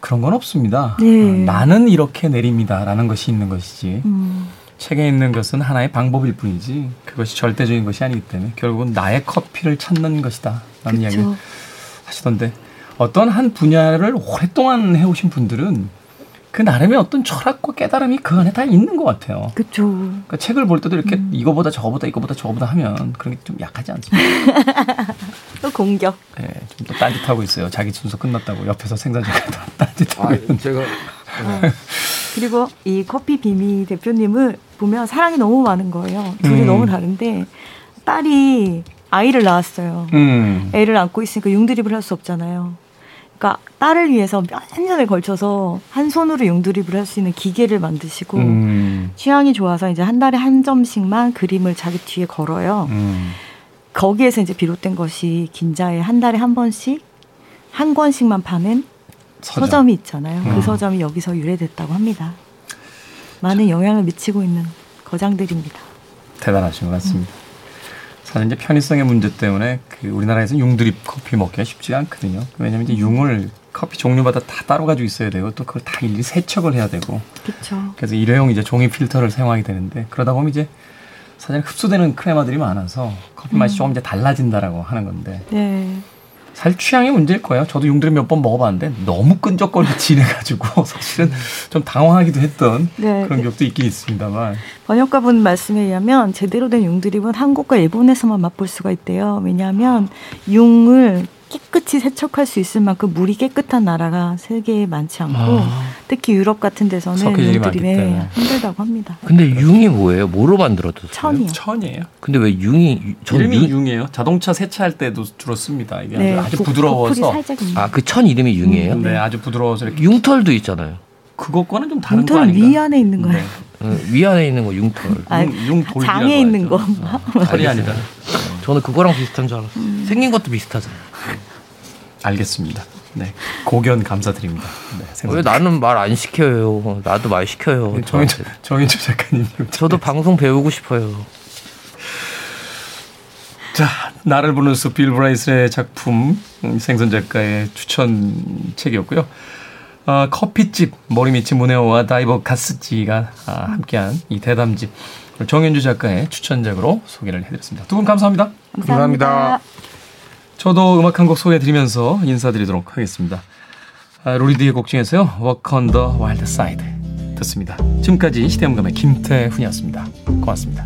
그런 건 없습니다. 네. 어, 나는 이렇게 내립니다. 라는 것이 있는 것이지. 음, 책에 있는 것은 하나의 방법일 뿐이지 그것이 절대적인 것이 아니기 때문에 결국은 나의 커피를 찾는 것이다. 라는 이야기를. 하시던데 어떤 한 분야를 오랫동안 해오신 분들은 그 나름의 어떤 철학과 깨달음이 그 안에 다 있는 것 같아요. 그렇죠. 그러니까 책을 볼 때도 이렇게 음. 이거보다 저거보다 이거보다 저거보다 하면 그런 게 좀 약하지 않습니까? 또 공격. 예, 좀또 딴짓하고 있어요. 자기 순서 끝났다고 옆에서 생산자가 딴짓하고 있는. 제가 그리고 이 커피 비미 대표님을 보면 사랑이 너무 많은 거예요. 둘이 음. 너무 다른데 딸이 아이를 낳았어요. 음. 애를 안고 있으니까 융드립을 할 수 없잖아요. 그러니까 딸을 위해서 몇 년에 걸쳐서 한 손으로 융드립을 할 수 있는 기계를 만드시고 음. 취향이 좋아서 이제 한 달에 한 점씩만 그림을 자기 뒤에 걸어요. 음. 거기에서 이제 비롯된 것이 긴자에 한 달에 한 번씩 한 권씩만 파는 서점. 서점. 이 있잖아요. 음. 그 서점이 여기서 유래됐다고 합니다. 많은 영향을 미치고 있는 거장들입니다. 대단하신 것 같습니다. 사실 이제 편의성의 문제 때문에 그 우리나라에서 융드립 커피 먹기가 쉽지가 않거든요. 왜냐하면 이제 융을 커피 종류마다 다 따로 가지고 있어야 되고 또 그걸 다 일일이 세척을 해야 되고 그렇죠. 그래서 일회용 이제 종이 필터를 사용하게 되는데 그러다 보면 이제 사실 흡수되는 크레마들이 많아서 커피 맛이 음. 조금 이제 달라진다라고 하는 건데 네. 사실 취향의 문제일 거예요. 저도 융드립 몇번 먹어봤는데 너무 끈적거리고 진해가지고 사실은 좀 당황하기도 했던 네. 그런 기억도 있긴 있습니다만 번역가분 말씀에 의하면 제대로 된 융드립은 한국과 일본에서만 맛볼 수가 있대요. 왜냐하면 융을 깨끗이 세척할 수 있을 만큼 물이 깨끗한 나라가 세계에 많지 않고 아. 특히 유럽 같은 데서는 융드립에 때문에. 힘들다고 합니다. 근데 융이 뭐예요? 뭐로 만들어졌어요? 천이요. 천이에요. 근데 왜 융이 이름이 융, 융이에요. 자동차 세차할 때도 주로 씁니다. 이게 네, 아주 고- 부드러워서 있는. 아그 천 이름이 융이에요? 네, 아주 부드러워서 이렇게 융털도 있잖아요. 그것과는 좀 다른 거 아닌가? 위 안에 있는 거예요. 어, 위 안에 있는 거 융털. 아, 융, 융돌기라고 장에 있는. 거. 어, 털이 아니다. 저는 그거랑 비슷한 줄 알았어요. 음. 생긴 것도 비슷하잖아요. 알겠습니다. 네, 고견 감사드립니다. 네, 왜 나는 말 안 시켜요? 나도 말 시켜요. 네, 정인조 저한테. 정인조 작가님. 저도 방송 배우고 싶어요. 자, 나를 부르는 숲 빌 브라이스의 작품 음, 생선 작가의 추천 책이었고요. 어, 커피집 머리밑이 문에오와 다이버 가스지가 아, 함께한 이 대담집 정현주 작가의 추천작으로 소개를 해드렸습니다. 두 분 감사합니다. 감사합니다. 저도 음악 한 곡 소개해드리면서 인사드리도록 하겠습니다. 아, 로리드의 곡 중에서요. Walk on the Wild Side 듣습니다. 지금까지 시대음감의 김태훈이었습니다. 고맙습니다.